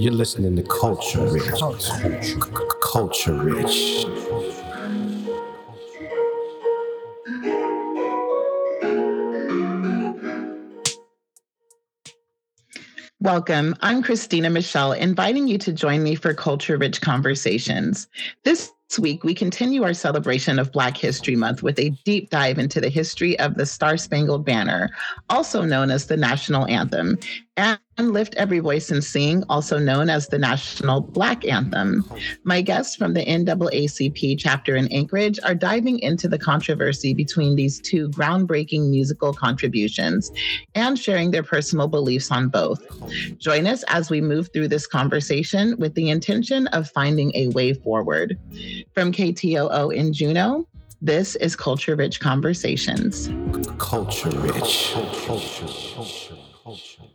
You're listening to Culture Rich. Culture Rich. Welcome. I'm Christina Michelle, inviting you to join me for Culture Rich Conversations. This week, we continue our celebration of Black History Month with a deep dive into the history of the Star Spangled Banner, also known as the national anthem, and Lift Every Voice and Sing, also known as the National Black Anthem. My guests from the NAACP chapter in Anchorage are diving into the controversy between these two groundbreaking musical contributions and sharing their personal beliefs on both. Join us as we move through this conversation with the intention of finding a way forward. From KTOO in Juneau, this is Culture Rich Conversations. Culture Rich. Culture, culture, culture. Culture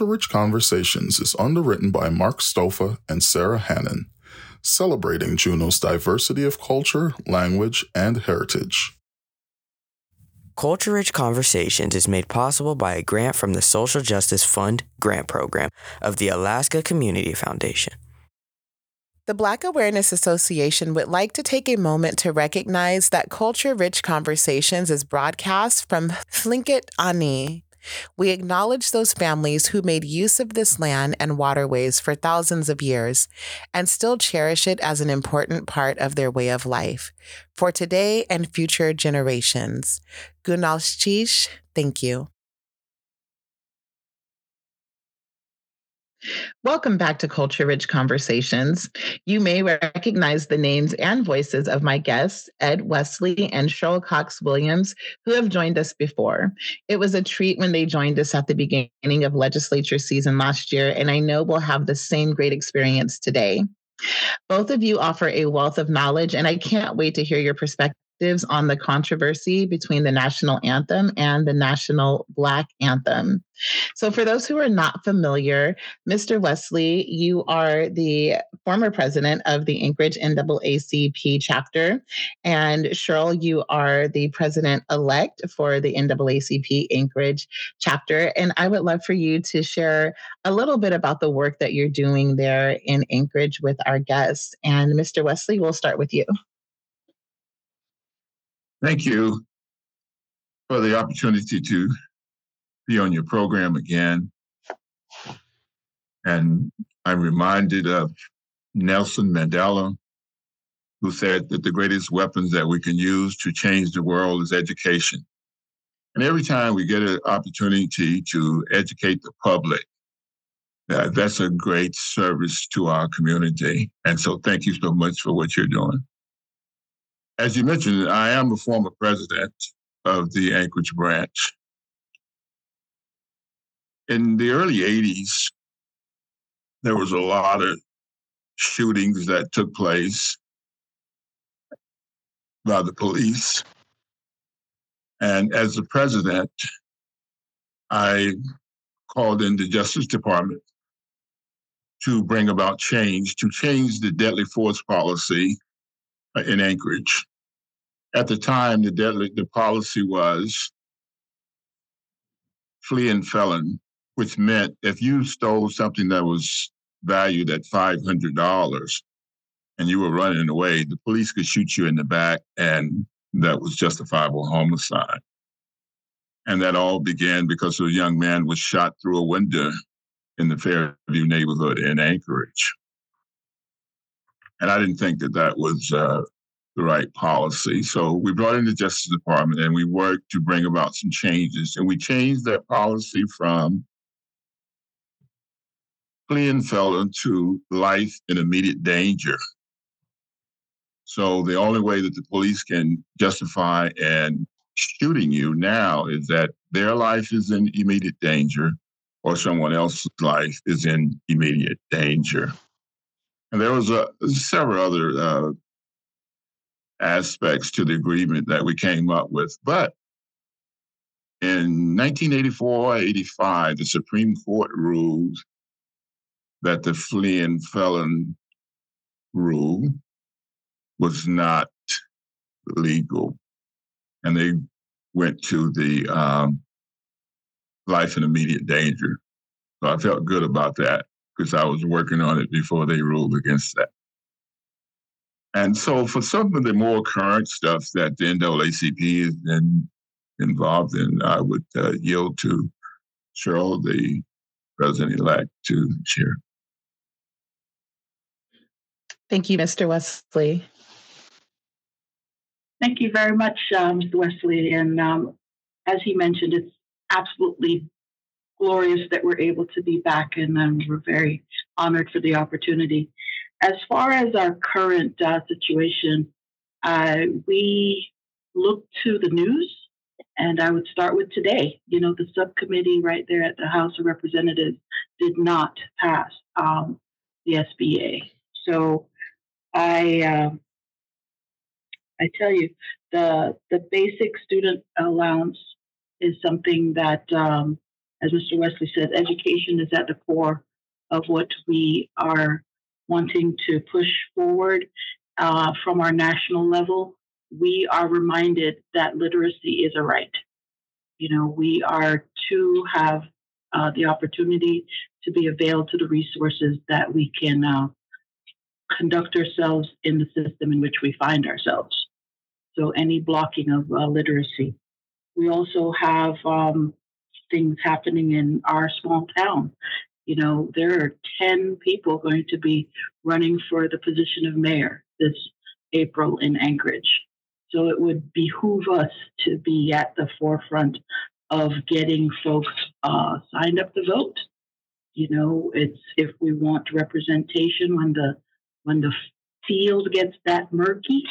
Rich Conversations is underwritten by Mark Stofa and Sarah Hannon, celebrating Juneau's diversity of culture, language, and heritage. Culture Rich Conversations is made possible by a grant from the Social Justice Fund grant program of the Alaska Community Foundation. The Black Awareness Association would like to take a moment to recognize that Culture Rich Conversations is broadcast from Tlingit Ani, we acknowledge those families who made use of this land and waterways for thousands of years and still cherish it as an important part of their way of life for today and future generations. Gunalchéesh, thank you. Welcome back to Culture Rich Conversations. You may recognize the names and voices of my guests, Ed Wesley and Cheryl Cox Williams, who have joined us before. It was a treat when they joined us at the beginning of legislature season last year, and I know we'll have the same great experience today. Both of you offer a wealth of knowledge, and I can't wait to hear your perspective perspectives on the controversy between the national anthem and the national Black anthem. So, for those who are not familiar, Mr. Wesley, you are the former president of the Anchorage NAACP chapter. And Cheryl, you are the president elect for the NAACP Anchorage chapter. And I would love for you to share a little bit about the work that you're doing there in Anchorage with our guests. And Mr. Wesley, we'll start with you. Thank you for the opportunity to be on your program again. And I'm reminded of Nelson Mandela, who said that the greatest weapons that we can use to change the world is education. And every time we get an opportunity to educate the public, uh, that's a great service to our community. And so thank you so much for what you're doing. As you mentioned, I am a former president of the Anchorage branch. In the early 80s, there was a lot of shootings that took place by the police. And as the president, I called in the Justice Department to bring about change, to change the deadly force policy in Anchorage. At the time, the deadly the policy was fleeing felon, which meant if you stole something that was valued at five hundred dollars and you were running away, the police could shoot you in the back, and that was justifiable homicide. And that all began because a young man was shot through a window in the Fairview neighborhood in Anchorage. And I didn't think that that was uh, the right policy. So we brought in the Justice Department and we worked to bring about some changes. And we changed that policy from felon to life in immediate danger. So the only way that the police can justify and shooting you now is that their life is in immediate danger or someone else's life is in immediate danger. And there was a, several other uh, aspects to the agreement that we came up with. But in 1984 85, the Supreme Court ruled that the fleeing felon rule was not legal. And they went to the um, life in immediate danger. So I felt good about that because I was working on it before they ruled against that. And so for some of the more current stuff that the NAACP has been involved in, I would uh, yield to Cheryl, the president-elect, to share. Thank you, Mr. Wesley. Thank you very much, uh, Mr. Wesley. And um, as he mentioned, it's absolutely glorious that we're able to be back, and um, we're very honored for the opportunity. As far as our current uh, situation, uh, we look to the news, and I would start with today. You know, the subcommittee right there at the House of Representatives did not pass um, the SBA. So I, uh, I tell you, the the basic student allowance is something that, um, as Mr. Wesley said, education is at the core of what we are wanting to push forward uh, from our national level. We are reminded that literacy is a right. You know, we are to have uh, the opportunity to be availed to the resources that we can uh, conduct ourselves in the system in which we find ourselves. So, any blocking of uh, literacy we also have um, things happening in our small town. You know, there are 10 people going to be running for the position of mayor this April in Anchorage. So it would behoove us to be at the forefront of getting folks uh, signed up to vote. You know, it's if we want representation when the when the field gets that murky,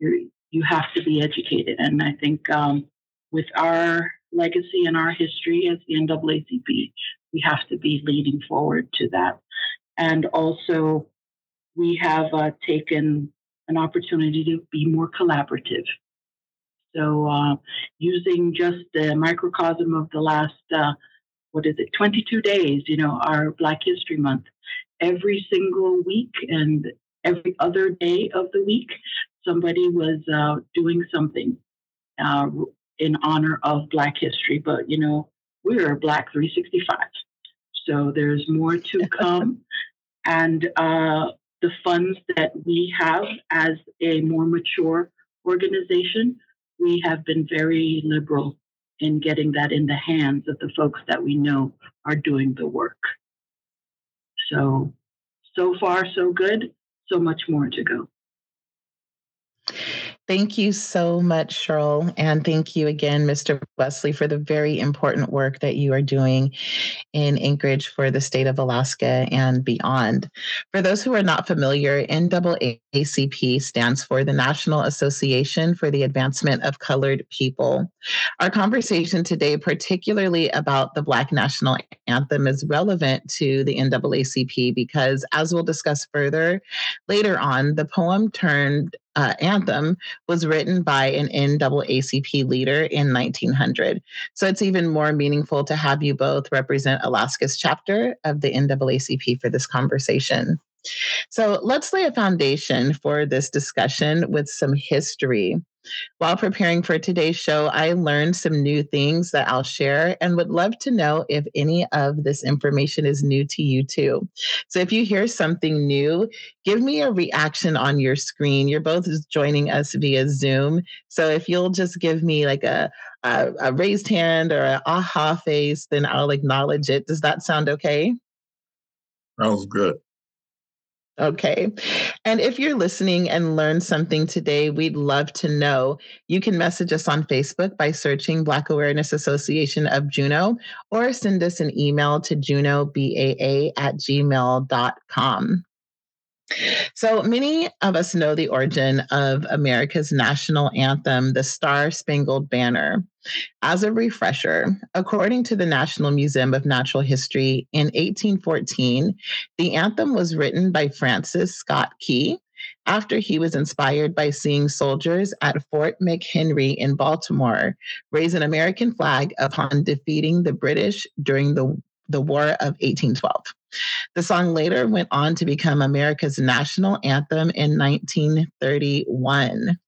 you you have to be educated, and I think um, with our legacy and our history as the NAACP, we have to be leading forward to that. And also, we have uh, taken an opportunity to be more collaborative. So, uh, using just the microcosm of the last, uh, what is it, 22 days, you know, our Black History Month, every single week and every other day of the week, somebody was uh, doing something, uh, in honor of Black history, but you know, we're Black 365. So there's more to come. and uh, the funds that we have as a more mature organization, we have been very liberal in getting that in the hands of the folks that we know are doing the work. So, so far, so good. So much more to go. Thank you so much, Cheryl. And thank you again, Mr. Wesley, for the very important work that you are doing in Anchorage for the state of Alaska and beyond. For those who are not familiar, NAACP stands for the National Association for the Advancement of Colored People. Our conversation today, particularly about the Black National Anthem, is relevant to the NAACP because, as we'll discuss further later on, the poem turned uh, anthem was written by an NAACP leader in 1900. So it's even more meaningful to have you both represent Alaska's chapter of the NAACP for this conversation. So let's lay a foundation for this discussion with some history. While preparing for today's show, I learned some new things that I'll share and would love to know if any of this information is new to you too. So if you hear something new, give me a reaction on your screen. You're both joining us via Zoom. So if you'll just give me like a, a, a raised hand or an aha face, then I'll acknowledge it. Does that sound okay? Sounds good. Okay. And if you're listening and learned something today, we'd love to know. You can message us on Facebook by searching Black Awareness Association of Juneau or send us an email to junobaa at gmail.com. So many of us know the origin of America's national anthem, the Star Spangled Banner. As a refresher, according to the National Museum of Natural History, in 1814, the anthem was written by Francis Scott Key after he was inspired by seeing soldiers at Fort McHenry in Baltimore raise an American flag upon defeating the British during the, the War of 1812. The song later went on to become America's national anthem in 1931.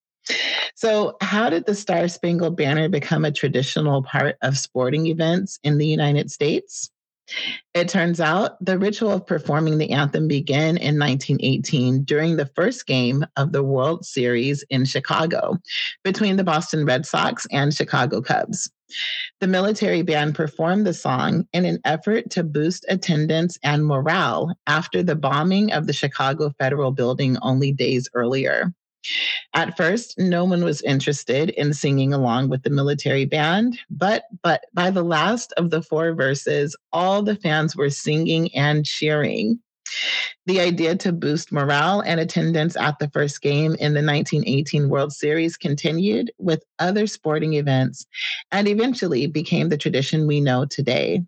So, how did the Star Spangled Banner become a traditional part of sporting events in the United States? It turns out the ritual of performing the anthem began in 1918 during the first game of the World Series in Chicago between the Boston Red Sox and Chicago Cubs. The military band performed the song in an effort to boost attendance and morale after the bombing of the Chicago Federal Building only days earlier. At first, no one was interested in singing along with the military band, but but by the last of the four verses, all the fans were singing and cheering. The idea to boost morale and attendance at the first game in the 1918 World Series continued with other sporting events and eventually became the tradition we know today.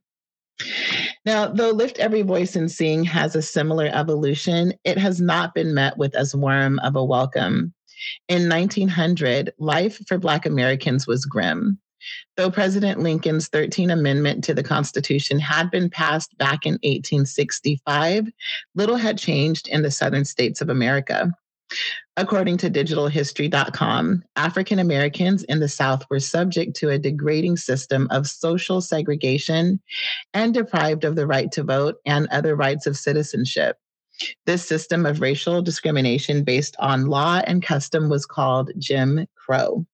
Now, though Lift Every Voice and Sing has a similar evolution, it has not been met with as warm of a welcome. In 1900, life for Black Americans was grim. Though President Lincoln's 13th Amendment to the Constitution had been passed back in 1865, little had changed in the southern states of America. According to digitalhistory.com, African Americans in the South were subject to a degrading system of social segregation and deprived of the right to vote and other rights of citizenship. This system of racial discrimination based on law and custom was called Jim Crow.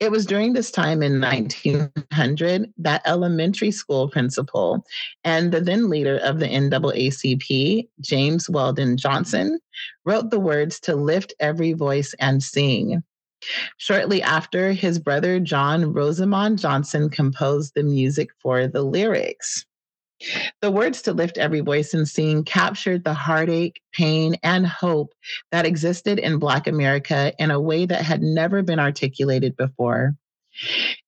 It was during this time in 1900 that elementary school principal and the then leader of the NAACP, James Weldon Johnson, wrote the words to lift every voice and sing. Shortly after, his brother John Rosamond Johnson composed the music for the lyrics. The words to lift every voice and sing captured the heartache, pain, and hope that existed in Black America in a way that had never been articulated before.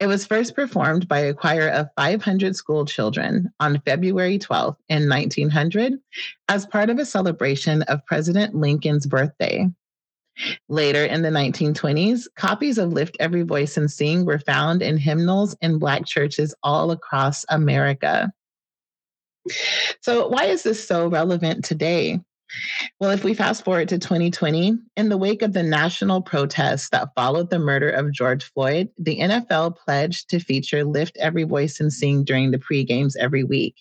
It was first performed by a choir of 500 school children on February 12th in 1900 as part of a celebration of President Lincoln's birthday. Later in the 1920s, copies of Lift Every Voice and Sing were found in hymnals in Black churches all across America. So, why is this so relevant today? Well, if we fast forward to 2020, in the wake of the national protests that followed the murder of George Floyd, the NFL pledged to feature Lift Every Voice and Sing during the pre games every week.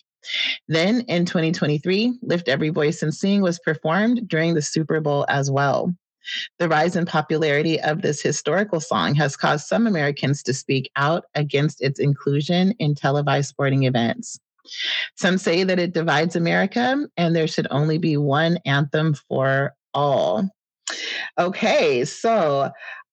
Then in 2023, Lift Every Voice and Sing was performed during the Super Bowl as well. The rise in popularity of this historical song has caused some Americans to speak out against its inclusion in televised sporting events. Some say that it divides America and there should only be one anthem for all. Okay, so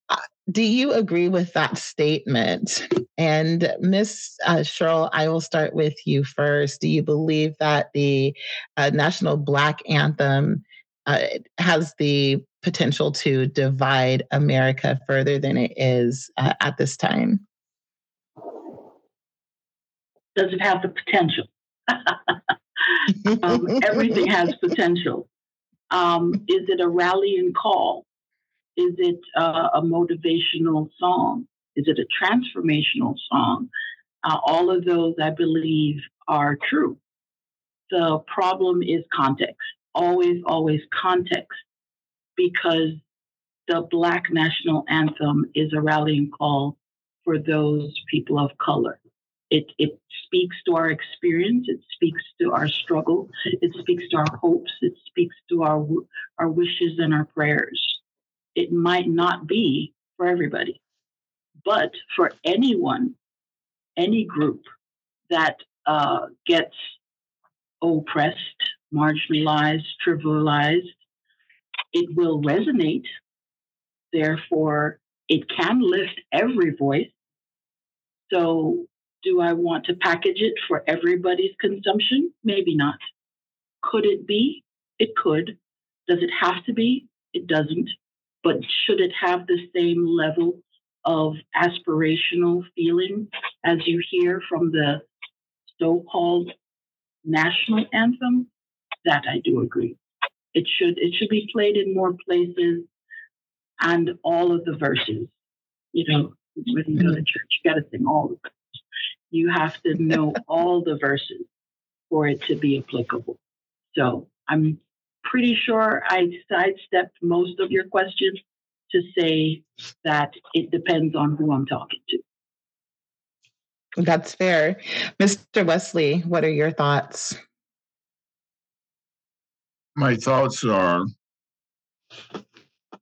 uh, do you agree with that statement? And Miss uh, Cheryl, I will start with you first. Do you believe that the uh, National Black Anthem uh, has the potential to divide America further than it is uh, at this time? Does it have the potential? um, everything has potential. Um, is it a rallying call? Is it uh, a motivational song? Is it a transformational song? Uh, all of those, I believe, are true. The problem is context. Always, always context, because the Black National Anthem is a rallying call for those people of color. It, it speaks to our experience. It speaks to our struggle. It speaks to our hopes. It speaks to our, our wishes and our prayers. It might not be for everybody, but for anyone, any group that uh, gets oppressed, marginalized, trivialized, it will resonate. Therefore, it can lift every voice. So do I want to package it for everybody's consumption? Maybe not. Could it be? It could. Does it have to be? It doesn't. But should it have the same level of aspirational feeling as you hear from the so called national anthem? That I do agree. It should it should be played in more places and all of the verses. You know, when you go to mm-hmm. church, you gotta sing all of it you have to know all the verses for it to be applicable. So I'm pretty sure I sidestepped most of your questions to say that it depends on who I'm talking to. That's fair. Mr. Wesley, what are your thoughts? My thoughts are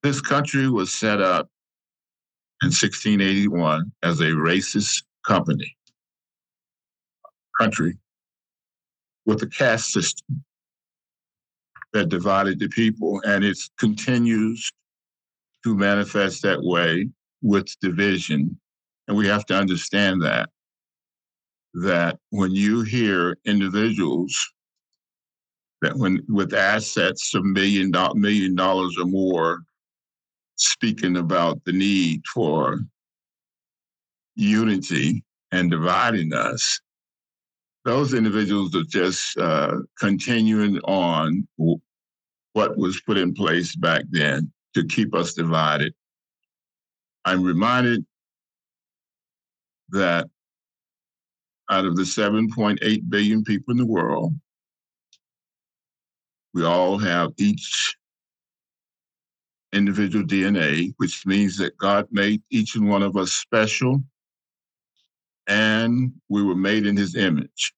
this country was set up in 1681 as a racist company, country with a caste system that divided the people, and it continues to manifest that way with division. And we have to understand that that when you hear individuals that when with assets of million million dollars or more speaking about the need for unity and dividing us those individuals are just uh, continuing on what was put in place back then to keep us divided. I'm reminded that out of the 7.8 billion people in the world, we all have each individual DNA, which means that God made each and one of us special and we were made in his image.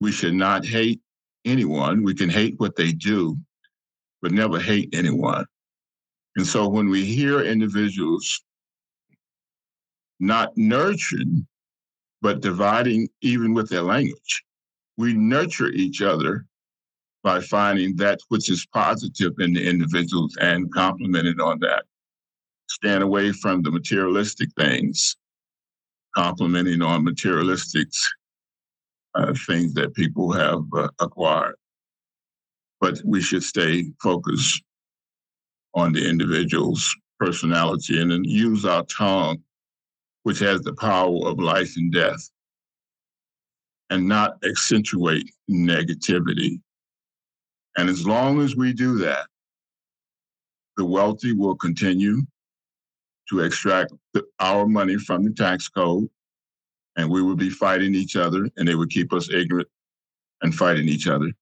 We should not hate anyone. We can hate what they do, but never hate anyone. And so when we hear individuals not nurturing but dividing even with their language. We nurture each other by finding that which is positive in the individuals and complimenting on that. Stand away from the materialistic things, complimenting on materialistic uh, things that people have uh, acquired. But we should stay focused on the individual's personality and then use our tongue which has the power of life and death, and not accentuate negativity. And as long as we do that, the wealthy will continue to extract the, our money from the tax code, and we would be fighting each other, and they would keep us ignorant and fighting each other.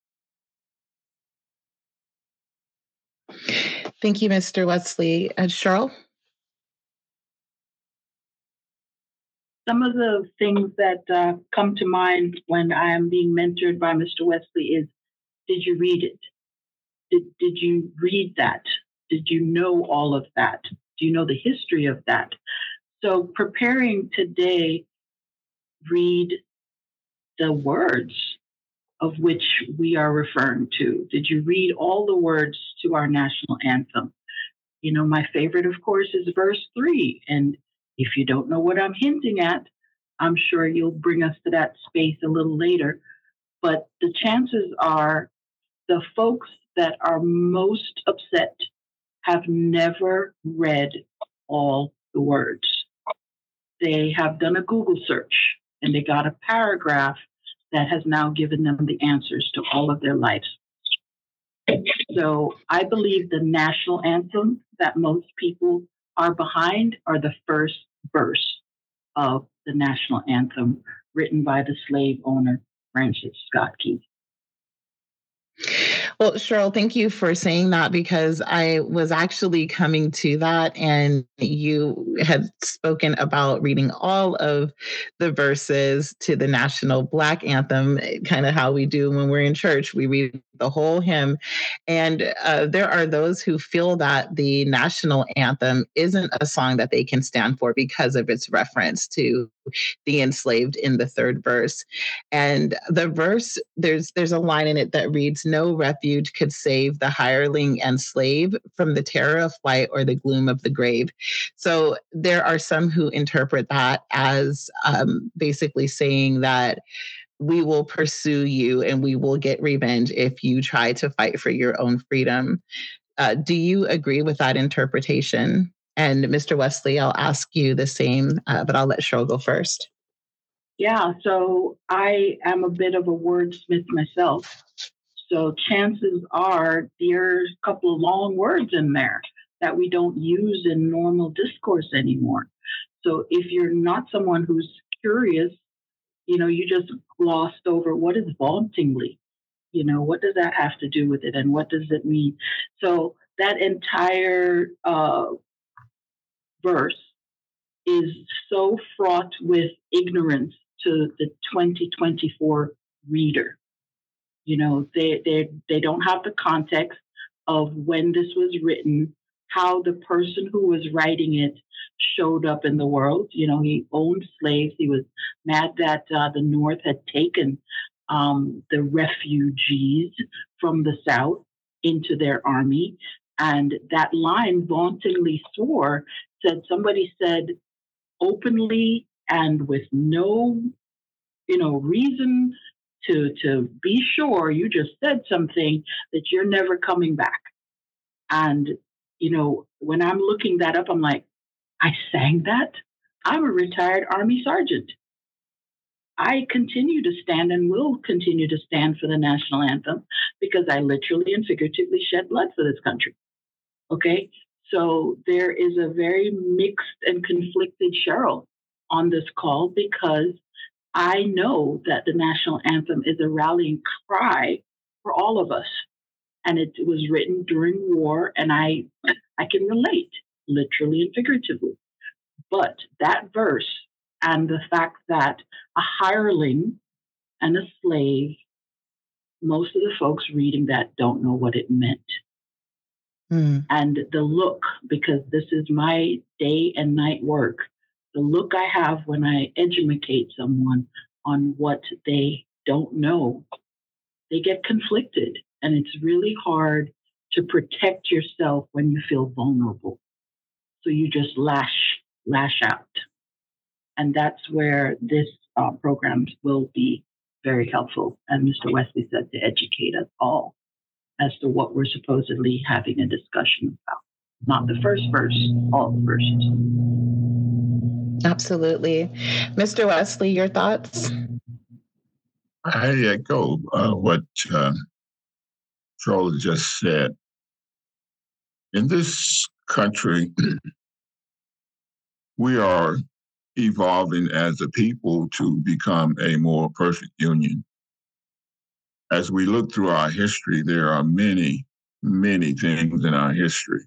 Thank you, Mr. Wesley. Uh, Cheryl? some of the things that uh, come to mind when I am being mentored by Mr. Wesley is Did you read it? Did, did you read that? Did you know all of that? Do you know the history of that? So, preparing today, read the words of which we are referring to. Did you read all the words to our national anthem? You know, my favorite, of course, is verse three. And if you don't know what I'm hinting at, I'm sure you'll bring us to that space a little later. But the chances are the folks that are most upset have never read all the words. They have done a Google search and they got a paragraph that has now given them the answers to all of their lives. So I believe the national anthem that most people are behind are the first verse of the national anthem written by the slave owner Francis Scott Key. Well, Cheryl, thank you for saying that because I was actually coming to that, and you had spoken about reading all of the verses to the national Black anthem, kind of how we do when we're in church. We read the whole hymn. And uh, there are those who feel that the national anthem isn't a song that they can stand for because of its reference to the enslaved in the third verse. And the verse, there's there's a line in it that reads, No refuge refuge could save the hireling and slave from the terror of flight or the gloom of the grave. So there are some who interpret that as um, basically saying that we will pursue you and we will get revenge if you try to fight for your own freedom. Uh, do you agree with that interpretation? And Mr. Wesley, I'll ask you the same, uh, but I'll let Cheryl go first. Yeah, so I am a bit of a wordsmith myself. So chances are there's a couple of long words in there that we don't use in normal discourse anymore. So if you're not someone who's curious, you know, you just glossed over what is vauntingly, you know, what does that have to do with it and what does it mean? So that entire uh, verse is so fraught with ignorance to the 2024 reader. You know, they, they, they don't have the context of when this was written, how the person who was writing it showed up in the world. You know, he owned slaves. He was mad that uh, the North had taken um, the refugees from the South into their army. And that line vauntingly swore, said somebody said openly and with no, you know, reason to to be sure you just said something that you're never coming back. And you know, when I'm looking that up, I'm like, I sang that. I'm a retired Army sergeant. I continue to stand and will continue to stand for the national anthem because I literally and figuratively shed blood for this country. Okay. So there is a very mixed and conflicted Cheryl on this call because I know that the national anthem is a rallying cry for all of us. And it was written during war, and I I can relate literally and figuratively. But that verse and the fact that a hireling and a slave, most of the folks reading that don't know what it meant. Mm. And the look, because this is my day and night work, the look I have when I educate someone on what they don't know, they get conflicted. And it's really hard to protect yourself when you feel vulnerable. So you just lash, lash out. And that's where this uh, program will be very helpful, as Mr. Wesley said, to educate us all as to what we're supposedly having a discussion about. Not the first verse, all the verses. Absolutely. Mr. Wesley, your thoughts? I echo uh, what uh, Charlotte just said. In this country, we are evolving as a people to become a more perfect union. As we look through our history, there are many, many things in our history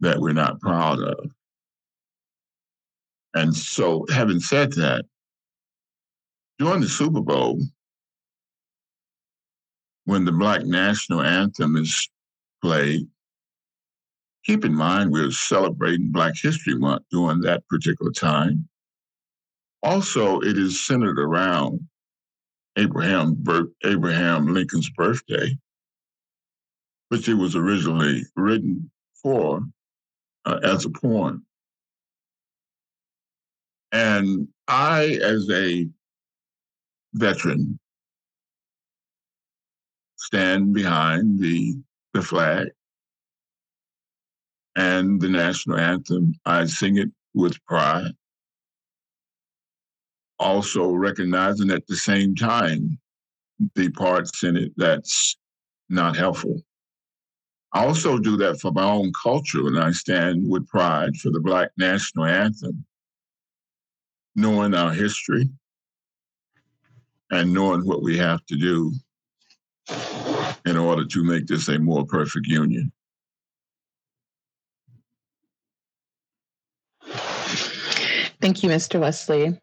that we're not proud of. And so, having said that, during the Super Bowl, when the Black National Anthem is played, keep in mind we're celebrating Black History Month during that particular time. Also, it is centered around Abraham, Abraham Lincoln's birthday, which it was originally written for uh, as a poem. And I, as a veteran, stand behind the, the flag and the national anthem. I sing it with pride. Also recognizing at the same time the parts in it that's not helpful. I also do that for my own culture and I stand with pride for the Black national anthem, knowing our history and knowing what we have to do in order to make this a more perfect union. Thank you, Mr. Wesley.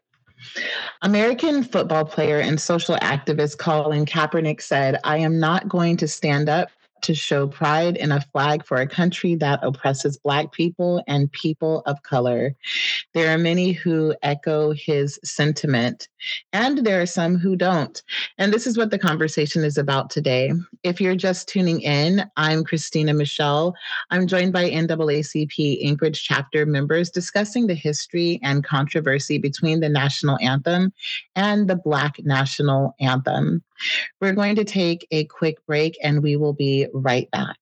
American football player and social activist Colin Kaepernick said, I am not going to stand up to show pride in a flag for a country that oppresses Black people and people of color. There are many who echo his sentiment, and there are some who don't. And this is what the conversation is about today. If you're just tuning in, I'm Christina Michelle. I'm joined by NAACP Anchorage chapter members discussing the history and controversy between the national anthem and the Black national anthem. We're going to take a quick break and we will be right back.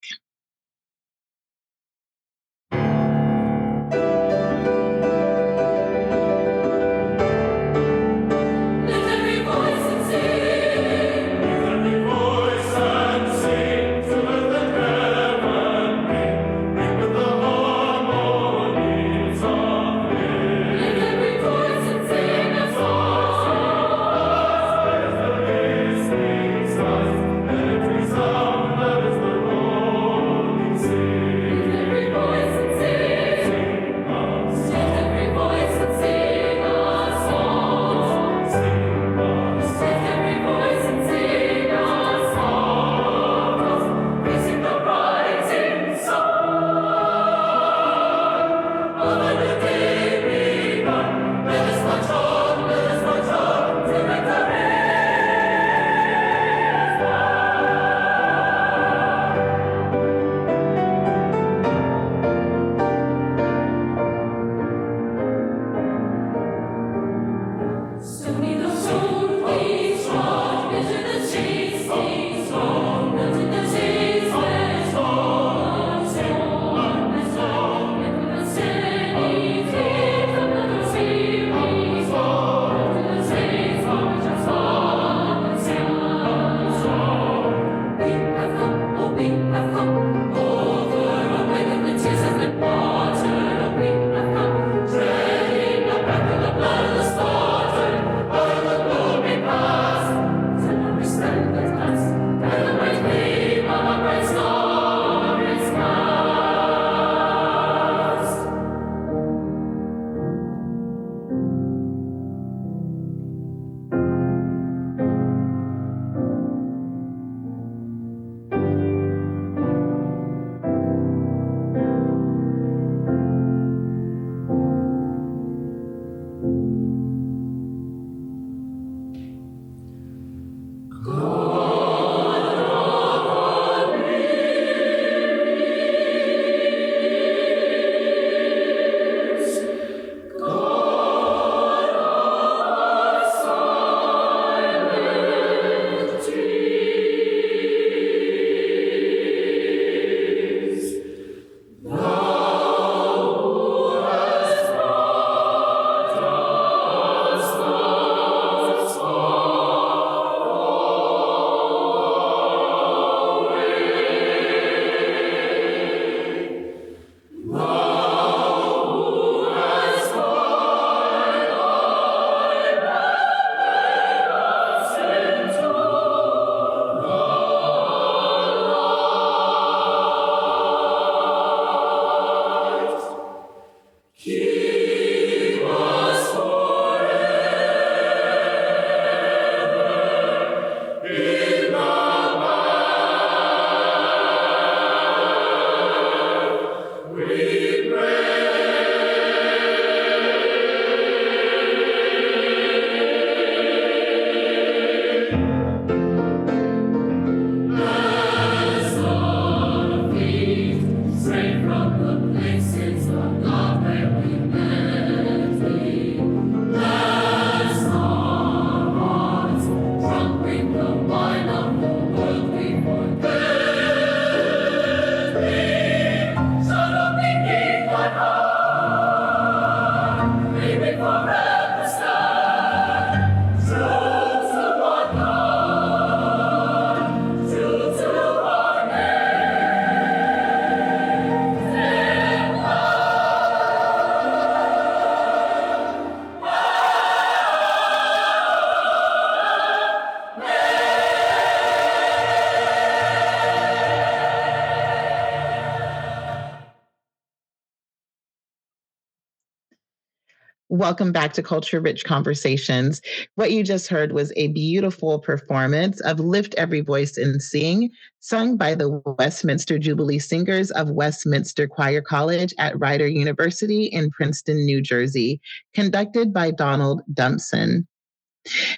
Welcome back to Culture Rich Conversations. What you just heard was a beautiful performance of Lift Every Voice and Sing, sung by the Westminster Jubilee Singers of Westminster Choir College at Rider University in Princeton, New Jersey, conducted by Donald Dumpson.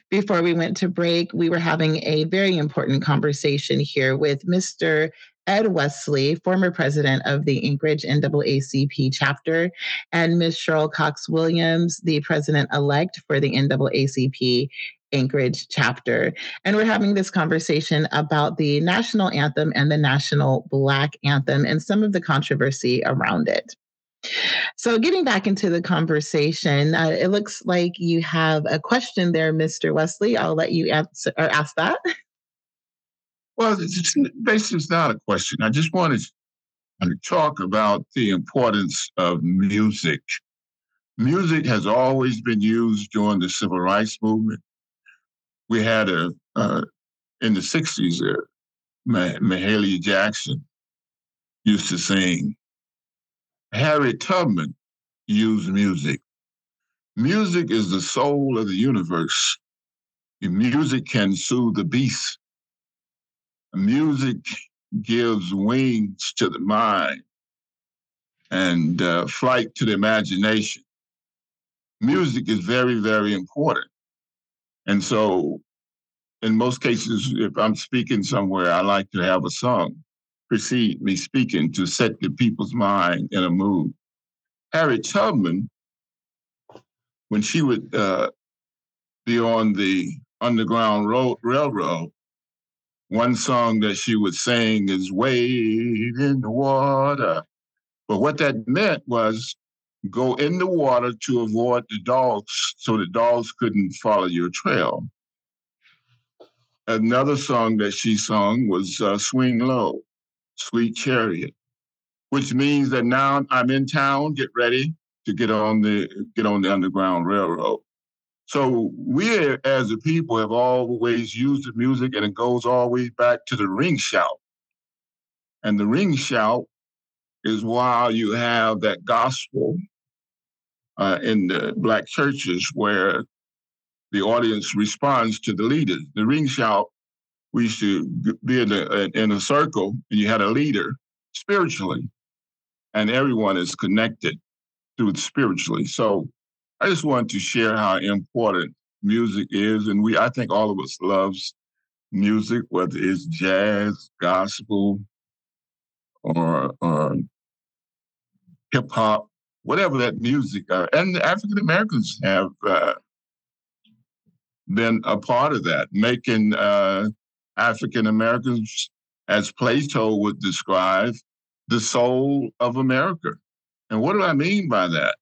Before we went to break, we were having a very important conversation here with Mr. Ed Wesley, former president of the Anchorage NAACP chapter, and Ms. Cheryl Cox Williams, the president elect for the NAACP Anchorage chapter. And we're having this conversation about the national anthem and the national Black anthem and some of the controversy around it. So, getting back into the conversation, uh, it looks like you have a question there, Mr. Wesley. I'll let you answer or ask that. Well, it's, basically, it's not a question. I just wanted to talk about the importance of music. Music has always been used during the civil rights movement. We had a uh, in the '60s, uh, Mahalia Jackson used to sing. Harry Tubman used music. Music is the soul of the universe. Music can soothe the beast music gives wings to the mind and uh, flight to the imagination. Music is very, very important. And so, in most cases, if I'm speaking somewhere, I like to have a song precede me speaking to set the people's mind in a mood. Harriet Tubman, when she would uh, be on the Underground Road, Railroad, one song that she would sing is Wade in the Water. But what that meant was go in the water to avoid the dogs so the dogs couldn't follow your trail. Another song that she sung was uh, Swing Low, Sweet Chariot, which means that now I'm in town, get ready to get on the get on the Underground Railroad. So we as a people have always used the music and it goes all the way back to the ring shout. And the ring shout is while you have that gospel uh, in the black churches where the audience responds to the leaders. The ring shout, we used to be in a, in a circle and you had a leader spiritually, and everyone is connected through it spiritually. So I just wanted to share how important music is, and we I think all of us loves music, whether it's jazz, gospel, or, or hip hop, whatever that music, uh, and African Americans have uh, been a part of that, making uh, African Americans, as Plato would describe, the soul of America. And what do I mean by that?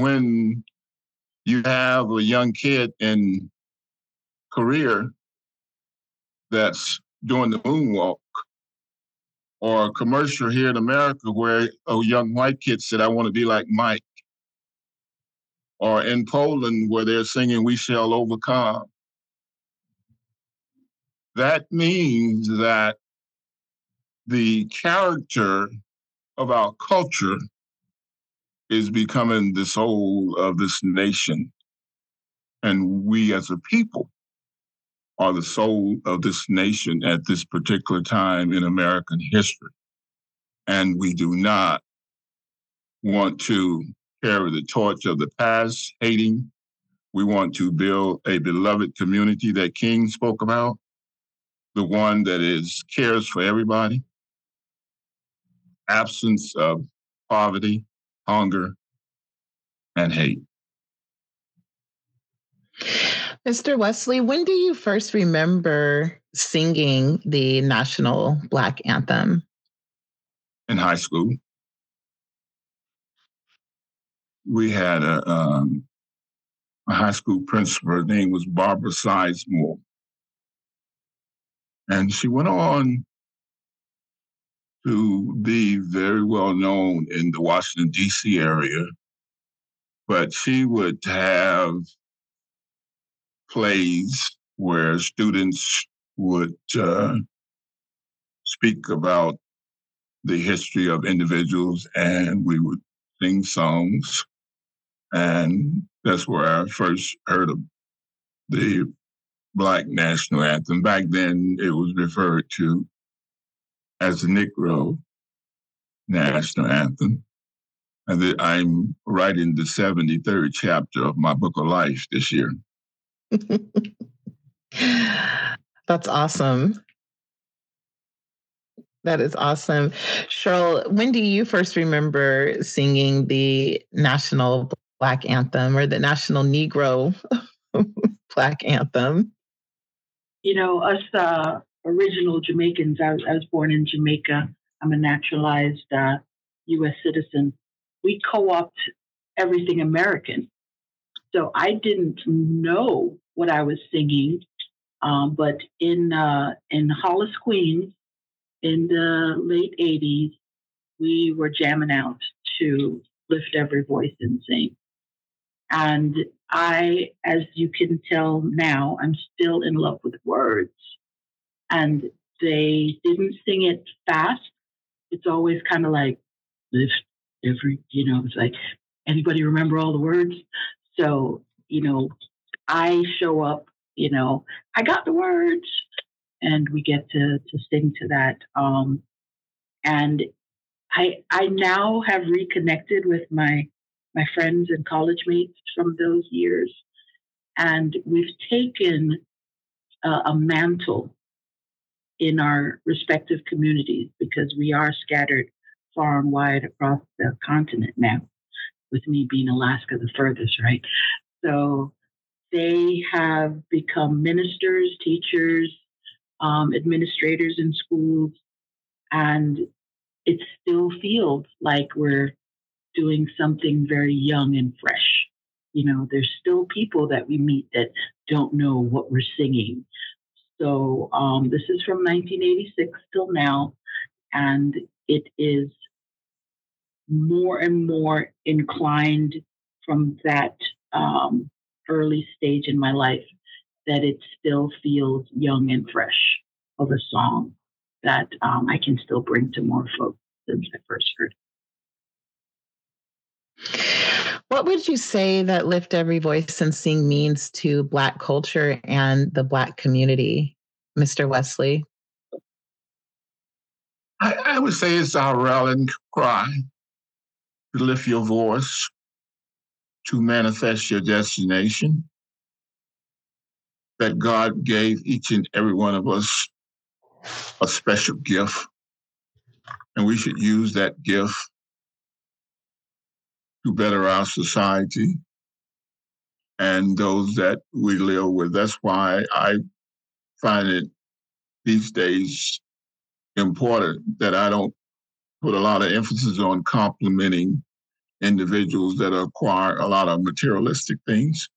When you have a young kid in Korea that's doing the moonwalk, or a commercial here in America where a young white kid said, I want to be like Mike. Or in Poland where they're singing, We Shall Overcome. That means that the character of our culture is becoming the soul of this nation. And we as a people are the soul of this nation at this particular time in American history. And we do not want to carry the torch of the past, hating. We want to build a beloved community that King spoke about, the one that is cares for everybody, absence of poverty, hunger, and hate. Mr. Wesley, when do you first remember singing the national Black anthem? In high school. We had a, um, a high school principal. Her name was Barbara Sizemore. And she went on to be very well known in the Washington, D.C. area. But she would have plays where students would uh, speak about the history of individuals and we would sing songs. And that's where I first heard of the Black National Anthem. Back then, it was referred to as the Negro National Anthem. And I'm writing the 73rd chapter of my book of life this year. That's awesome. That is awesome. Cheryl, when do you first remember singing the national Black anthem or the national Negro Black anthem? You know, us uh, original Jamaicans, I was, I was, born in Jamaica. I'm a naturalized uh, U.S. citizen. We co opt everything American. So I didn't know what I was singing. Um, but in uh, in Hollis, Queens, in the late '80s, we were jamming out to lift every voice and sing. And I, as you can tell now, I'm still in love with words. And they didn't sing it fast. It's always kind of like lift every, you know, it's like anybody remember all the words? So, you know, I show up, you know, I got the words, and we get to to sing to that. Um, and I I now have reconnected with my my friends and college mates from those years, and we've taken uh, a mantle in our respective communities because we are scattered far and wide across the continent now with me being Alaska the furthest, right? So they have become ministers, teachers, um, administrators in schools, and it still feels like we're doing something very young and fresh. You know, there's still people that we meet that don't know what we're singing. So um, this is from 1986 till now, and it is more and more inclined from that um, early stage in my life that it still feels young and fresh of a song that um, I can still bring to more folks since I first heard. What would you say that Lift Every Voice and Sing means to Black culture and the Black community, Mr. Wesley? I, I would say it's our rallying cry to lift your voice, to manifest your destination, that God gave each and every one of us a special gift, and we should use that gift to better our society and those that we live with. That's why I find it these days important that I don't put a lot of emphasis on complimenting individuals that acquire a lot of materialistic things.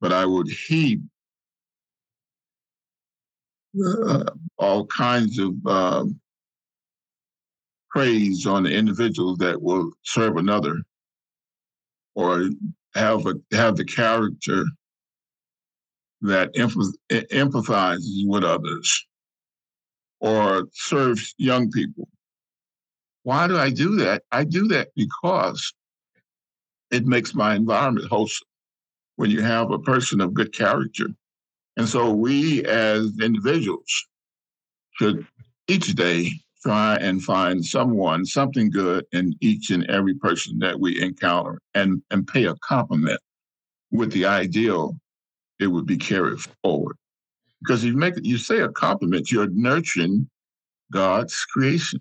But I would heap uh, all kinds of uh, praise on the individuals that will serve another or have a, have the character that empathizes with others or serves young people. Why do I do that? I do that because it makes my environment wholesome when you have a person of good character. And so we as individuals should each day try and find someone, something good in each and every person that we encounter and, and pay a compliment with the ideal it would be carried forward. Because you make you say a compliment, you're nurturing God's creation.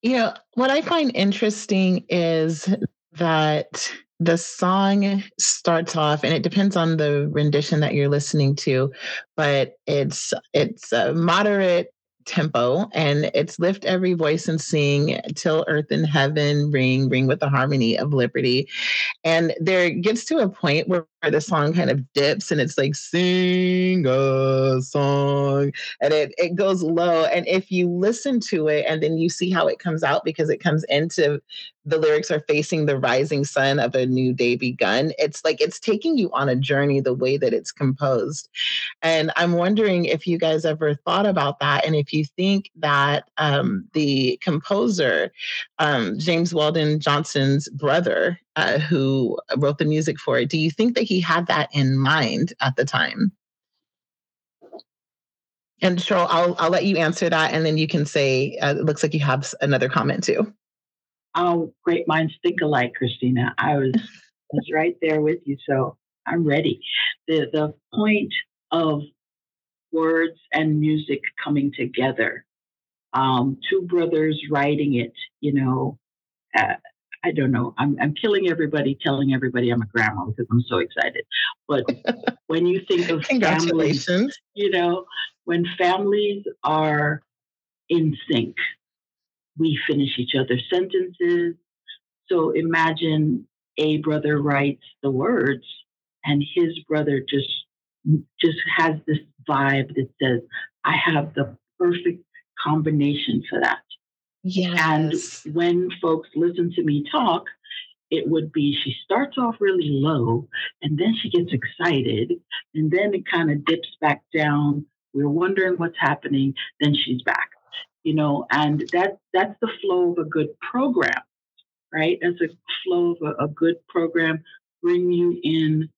You know, what I find interesting is that the song starts off and it depends on the rendition that you're listening to but it's it's a moderate tempo and it's lift every voice and sing till earth and heaven ring ring with the harmony of liberty. And there gets to a point where the song kind of dips and it's like sing a song and it, it goes low and if you listen to it and then you see how it comes out because it comes into the lyrics are facing the rising sun of a new day begun it's like it's taking you on a journey the way that it's composed. And i'm wondering if you guys ever thought about that and if you think that um, the composer um, james weldon johnson's brother uh, who wrote the music for it do you think that he had that in mind at the time and Cheryl, I'll I'll let you answer that, and then you can say uh, it looks like you have another comment too. Oh, great minds think alike, Christina. I was was right there with you, so I'm ready. The the point of words and music coming together, um, two brothers writing it, you know, uh, I don't know. I'm, I'm killing everybody, telling everybody I'm a grandma because I'm so excited. But when you think of Congratulations. families, you know, when families are in sync, we finish each other's sentences. So imagine a brother writes the words and his brother just just has this vibe that says, I have the perfect combination for that. Yes. And when folks listen to me talk, it would be she starts off really low and then she gets excited and then it kind of dips back down. We're wondering what's happening, then she's back. You know, and that that's the flow of a good program, right? That's a flow of a, a good program. Bring you in,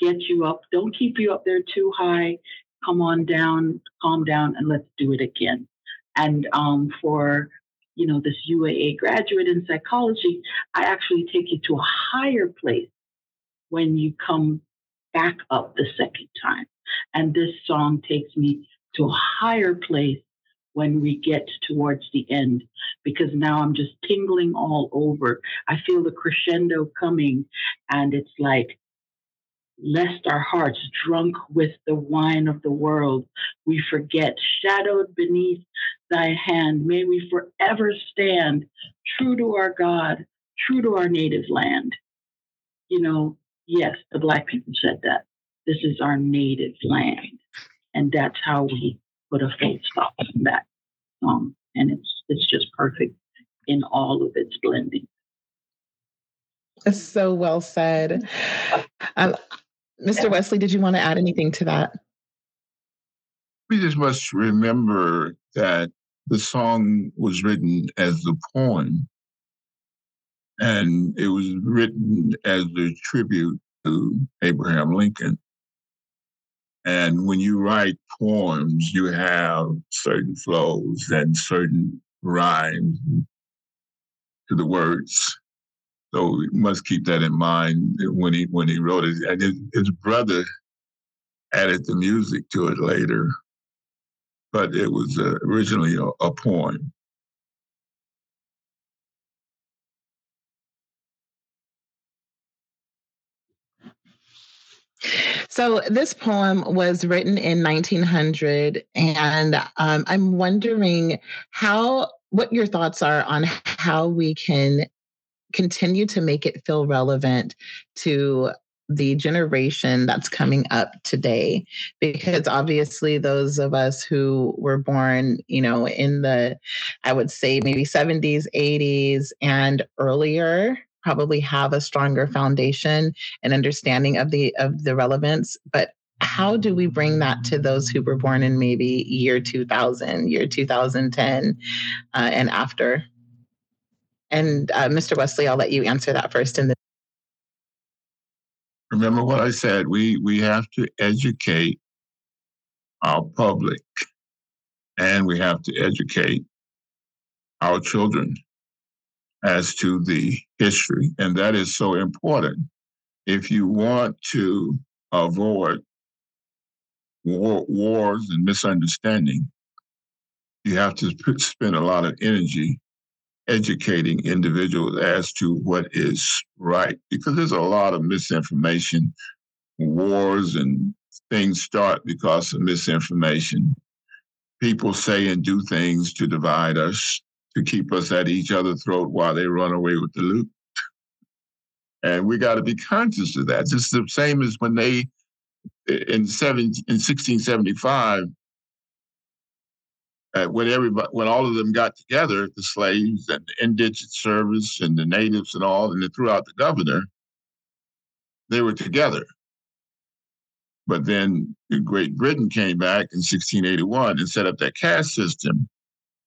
get you up. Don't keep you up there too high. Come on down, calm down, and let's do it again. And um, for you know, this UAA graduate in psychology, I actually take you to a higher place when you come back up the second time. And this song takes me to a higher place when we get towards the end because now I'm just tingling all over. I feel the crescendo coming and it's like lest our hearts, drunk with the wine of the world, we forget, shadowed beneath thy hand, may we forever stand true to our God, true to our native land. You know, yes, the Black people said that. This is our native land. And that's how we put a full stop on that song. And it's it's just perfect in all of its blending. So well said. Um, Mr. Wesley, did you want to add anything to that? We just must remember that the song was written as the poem, and it was written as a tribute to Abraham Lincoln. And when you write poems, you have certain flows and certain rhymes to the words. So we must keep that in mind when he when he wrote it. And his, his brother added the music to it later, but it was uh, originally a, a poem. So this poem was written in 1900, and um, I'm wondering how what your thoughts are on how we can continue to make it feel relevant to the generation that's coming up today. Because obviously those of us who were born you know in the i would say maybe 70s 80s and earlier probably have a stronger foundation and understanding of the of the relevance. But how do we bring that to those who were born in maybe year 2000 year 2010 uh, and after and uh, mr wesley i'll let you answer that first remember what i said we we have to educate our public and we have to educate our children as to the history. And that is so important. If you want to avoid war, wars and misunderstanding, you have to spend a lot of energy educating individuals as to what is right because there's a lot of misinformation wars and things start because of misinformation people say and do things to divide us to keep us at each other's throat while they run away with the loot. And we got to be conscious of that. It's the same as when they, in, seven, in 1675, uh, when everybody, when all of them got together, the slaves and the indentured service and the natives and all, and they threw out the governor, they were together. But then Great Britain came back in 1681 and set up that caste system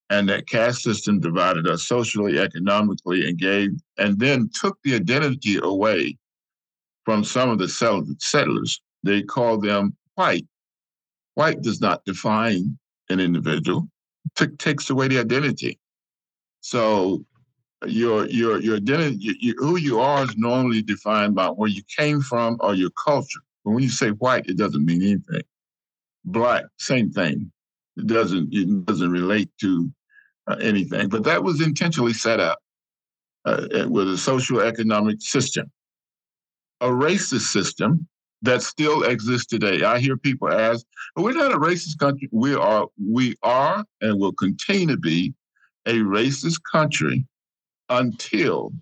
and that caste system divided us socially, economically, and gave, and then took the identity away from some of the settlers. They called them white. White does not define an individual; it takes away the identity. So your your your identity, your, who you are, is normally defined by where you came from or your culture. But when you say white, it doesn't mean anything. Black, same thing. It doesn't it doesn't relate to uh, anything, but that was intentionally set up uh, with a social economic system, a racist system that still exists today. I hear people ask, "We're not a racist country. We are. We are, and will continue to be a racist country until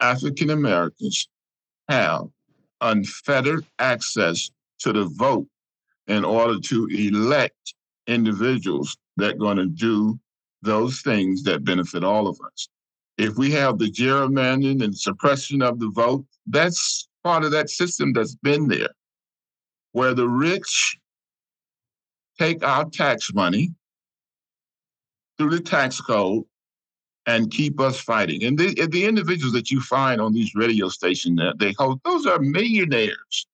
African Americans have unfettered access to the vote in order to elect individuals that are going to do those things that benefit all of us. If we have the gerrymandering and suppression of the vote, that's part of that system that's been there, where the rich take our tax money through the tax code and keep us fighting. And the, the individuals that you find on these radio stations that they host, those are millionaires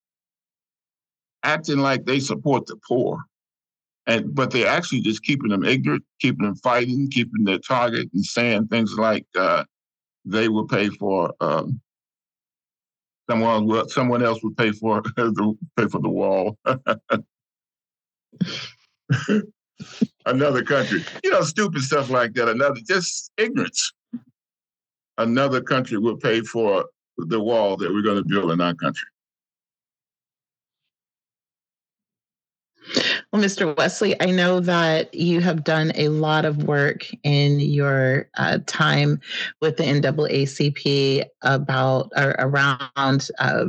acting like they support the poor. And but they're actually just keeping them ignorant, keeping them fighting, keeping their target, and saying things like uh, they will pay for um, someone. Someone else would pay for the pay for the wall. Another country, you know, stupid stuff like that. Another just ignorance. Another country will pay for the wall that we're going to build in our country. Well, Mr. Wesley, I know that you have done a lot of work in your uh, time with the NAACP about or around uh,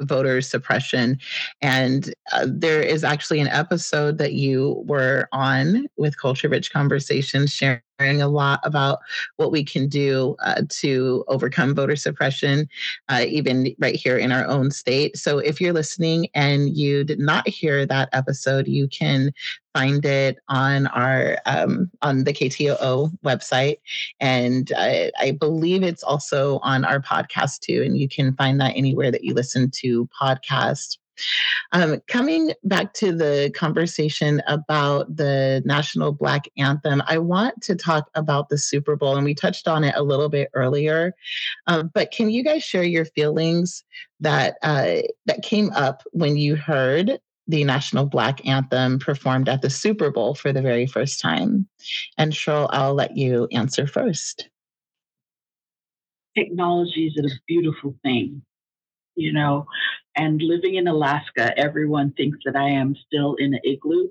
voter suppression. And uh, there is actually an episode that you were on with Culture Rich Conversations sharing a lot about what we can do uh, to overcome voter suppression, uh, even right here in our own state. So if you're listening and you did not hear that episode, you can find it on our um, on the KTOO website, and I believe it's also on our podcast too. And you can find that anywhere that you listen to podcasts. Um, coming back to the conversation about the national Black anthem, I want to talk about the Super Bowl, and we touched on it a little bit earlier. Um, but can you guys share your feelings that uh, that came up when you heard the national Black anthem performed at the Super Bowl for the very first time? And Cheryl, I'll let you answer first. Technology is a beautiful thing you know. And living in Alaska, everyone thinks that I am still in an igloo.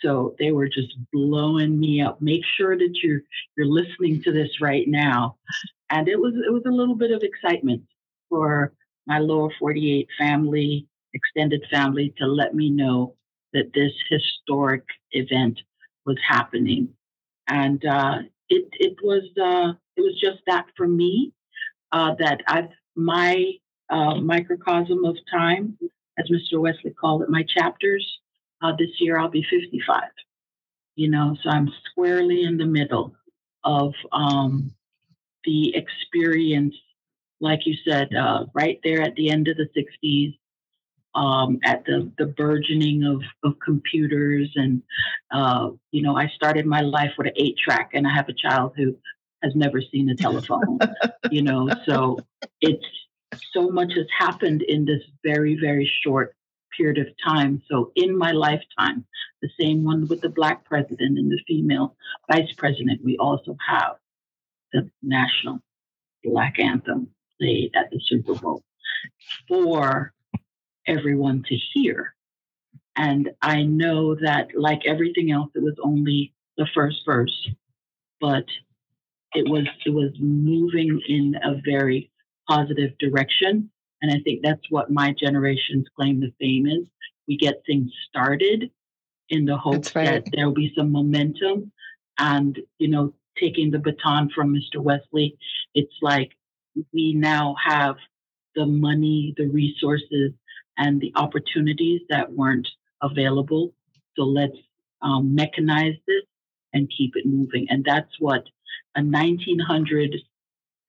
So they were just blowing me up. Make sure that you're you're listening to this right now. And it was it was a little bit of excitement for my lower 48 family, extended family to let me know that this historic event was happening. And uh, it it was uh, it was just that for me uh, that I've my uh, microcosm of time, as Mr. Wesley called it, my chapters. Uh, this year I'll be 55. You know, so I'm squarely in the middle of um, the experience, like you said, uh, right there at the end of the 60s, um, at the, the burgeoning of, of computers. And, uh, you know, I started my life with an eight track, and I have a child who has never seen a telephone, you know, so it's, so much has happened in this very, very short period of time. So, in my lifetime, the same one with the Black president and the female vice president, we also have the national Black anthem played at the Super Bowl for everyone to hear. And I know that, like everything else, it was only the first verse, but it was it was moving in a very positive direction. And I think that's what my generation's claim to fame is. We get things started in the hope right. that there will be some momentum. And, you know, taking the baton from Mr. Wesley, it's like we now have the money, the resources, and the opportunities that weren't available. So let's um, mechanize this and keep it moving. And that's what a 1900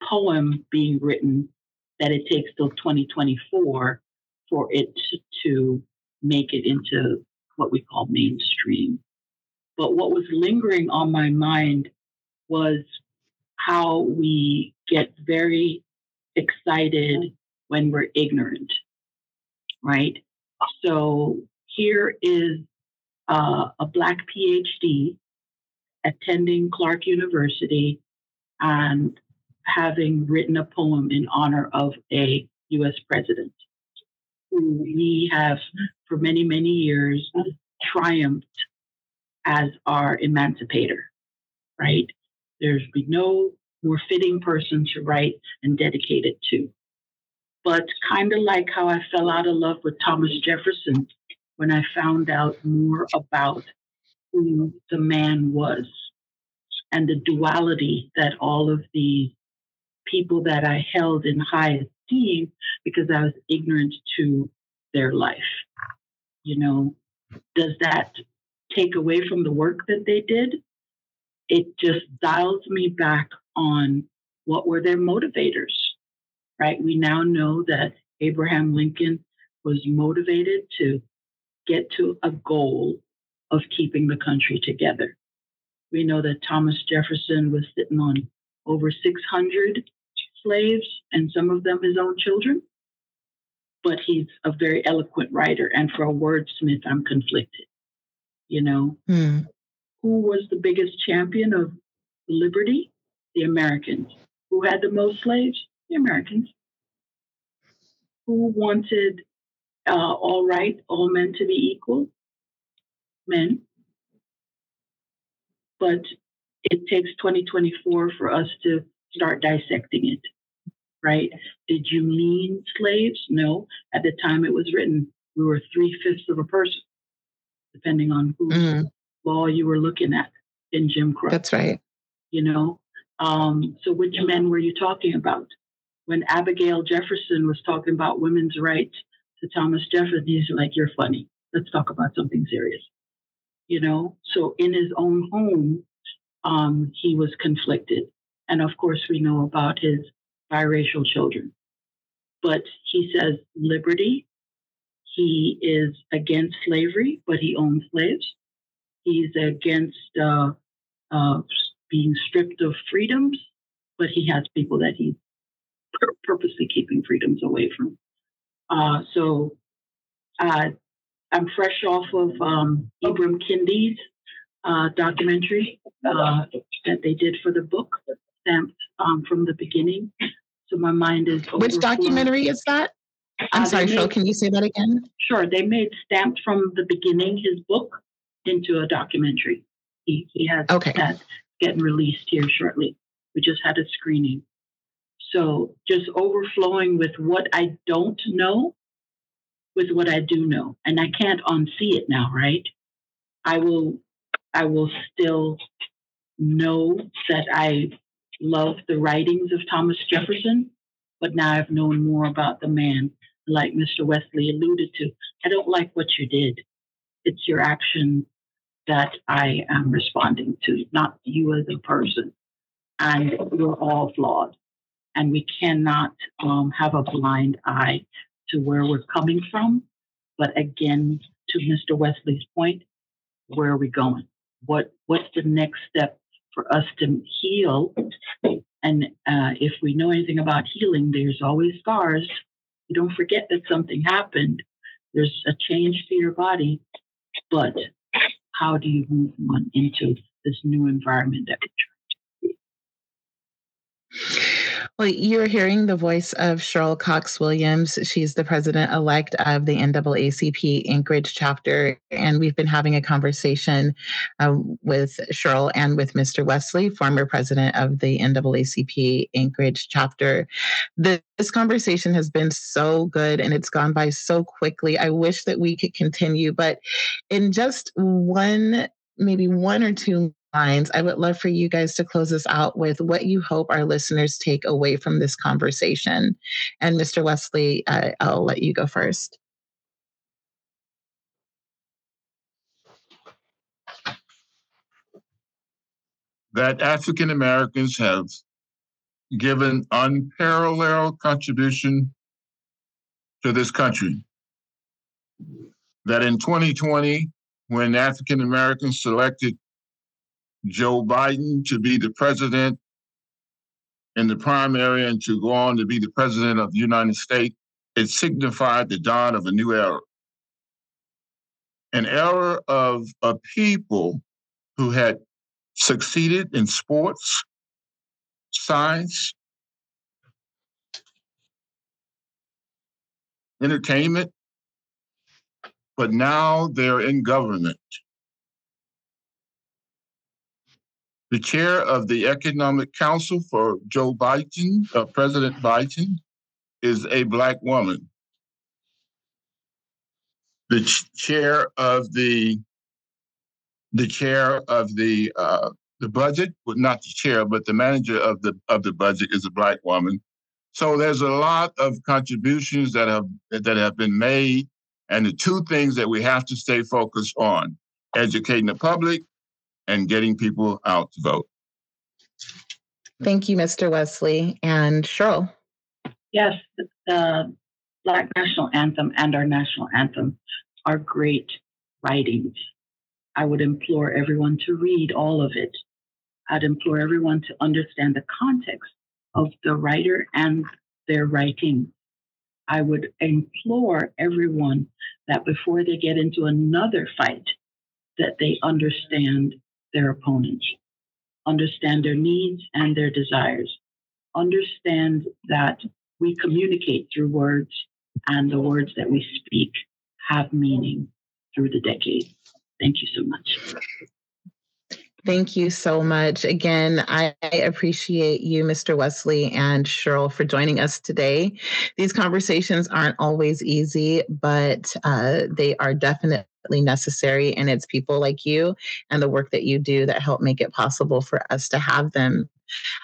poem being written that it takes till 2024 for it to make it into what we call mainstream. But what was lingering on my mind was how we get very excited when we're ignorant, right? So here is uh, a Black PhD attending Clark University and having written a poem in honor of a US president who we have for many, many years triumphed as our emancipator, right? There's been no more fitting person to write and dedicate it to. But kind of like how I fell out of love with Thomas Jefferson when I found out more about who the man was and the duality that all of these people that I held in high esteem because I was ignorant to their life. You know, does that take away from the work that they did? It just dials me back on what were their motivators, right? We now know that Abraham Lincoln was motivated to get to a goal of keeping the country together. We know that Thomas Jefferson was sitting on over 600 slaves and some of them his own children. But he's a very eloquent writer. And for a wordsmith, I'm conflicted. You know, hmm. who was the biggest champion of liberty? The Americans. Who had the most slaves? The Americans. Who wanted uh, all right, all men to be equal? Men. But it takes 2024 for us to start dissecting it right? Did you mean slaves? No. At the time it was written, we were three fifths of a person, depending on whose mm. law you were looking at in Jim Crow. That's right. You know, um, so which men were you talking about? When Abigail Jefferson was talking about women's rights to Thomas Jefferson, he's like, "You're funny. Let's talk about something serious." You know, so in his own home, um, he was conflicted, and of course, we know about his biracial children. But he says liberty, He is against slavery, but he owns slaves. He's against uh, uh, being stripped of freedoms, but he has people that he's pur- purposely keeping freedoms away from. Uh, so uh, I'm fresh off of um, Ibram Kendi's uh, documentary uh, that they did for the book, stamped um, from the beginning. So my mind is. Which documentary is that? I'm Uh, sorry, they Cheryl, can you say that again? Sure, they made stamped from the beginning his book into a documentary. He, he has Okay. that getting released here shortly. We just had a screening. So just overflowing with what I don't know with what I do know. And I can't unsee it now, right? I will I will still know that I love the writings of Thomas Jefferson, but now I've known more about the man, like Mr. Wesley alluded to. I don't like what you did. It's your action that I am responding to, not you as a person. And we're all flawed. And we cannot um, have a blind eye to where we're coming from. But again, to Mr. Wesley's point, where are we going? What What's the next step for us to heal? And uh, if we know anything about healing, there's always scars. You don't forget that something happened. There's a change to your body, but how do you move on into this new environment that we're Well, you're hearing the voice of Cheryl Cox Williams. She's the president elect of the NAACP Anchorage chapter. And we've been having a conversation uh, with Cheryl and with Mr. Wesley, former president of the NAACP Anchorage chapter. This, this conversation has been so good and it's gone by so quickly. I wish that we could continue, but in just one, maybe one or two lines, I would love for you guys to close us out with what you hope our listeners take away from this conversation. And Mr. Wesley, uh, I'll let you go first. that African Americans have given unparalleled contribution to this country. That in 2020, when African Americans selected Joe Biden to be the president in the primary and to go on to be the president of the United States, it signified the dawn of a new era. An era of a people who had succeeded in sports, science, entertainment, but now they're in government. The chair of the Economic Council for Joe Biden, uh, President Biden, is a Black woman. The ch- chair of the the chair of the uh, the budget, well, not the chair, but the manager of the of the budget is a black woman. So there's a lot of contributions that have that have been made, and the two things that we have to stay focused on: educating the public and getting people out to vote. Thank you, Mr. Wesley and Cheryl. Yes, the Black National Anthem and our national anthem are great writings. I would implore everyone to read all of it. I'd implore everyone to understand the context of the writer and their writing. I would implore everyone that before they get into another fight, that they understand their opponents, understand their needs and their desires, understand that we communicate through words and the words that we speak have meaning through the decades. Thank you so much. Thank you so much. Again, I appreciate you, Mr. Wesley and Cheryl, for joining us today. These conversations aren't always easy, but uh, they are definitely necessary. And it's people like you and the work that you do that help make it possible for us to have them.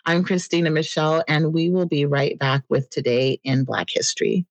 I'm Christina Michelle, and we will be right back with Today in Black History.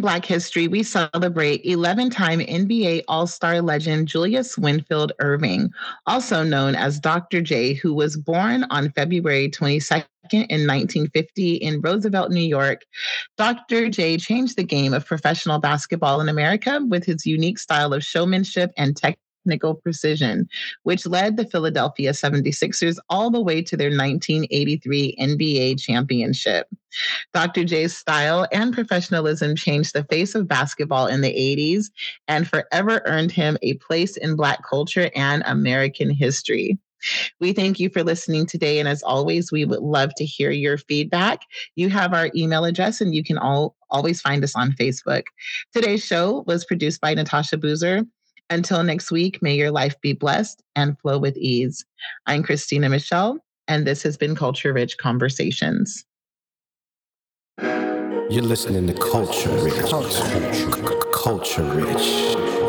Black History, we celebrate 11 time NBA All Star legend Julius Winfield Erving, also known as Dr. J, who was born on February 22nd in 1950 in Roosevelt, New York. Dr. J changed the game of professional basketball in America with his unique style of showmanship and technique technical precision, which led the Philadelphia 76ers all the way to their 1983 NBA championship. Dr. J's style and professionalism changed the face of basketball in the 80s and forever earned him a place in Black culture and American history. We thank you for listening today. And as always, we would love to hear your feedback. You have our email address and you can all always find us on Facebook. Today's show was produced by Natasha Boozer. Until next week, may your life be blessed and flow with ease. I'm Christina Michelle, and this has been Culture Rich Conversations. You're listening to Culture Rich. Culture Rich.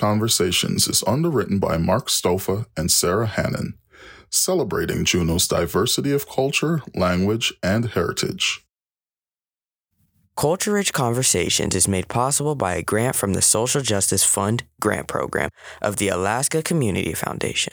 Conversations is underwritten by Mark Stopha and Sara Hannan, celebrating Juneau's diversity of culture, language, and heritage. Culture Rich Conversations is made possible by a grant from the Social Justice Fund grant program of the Alaska Community Foundation.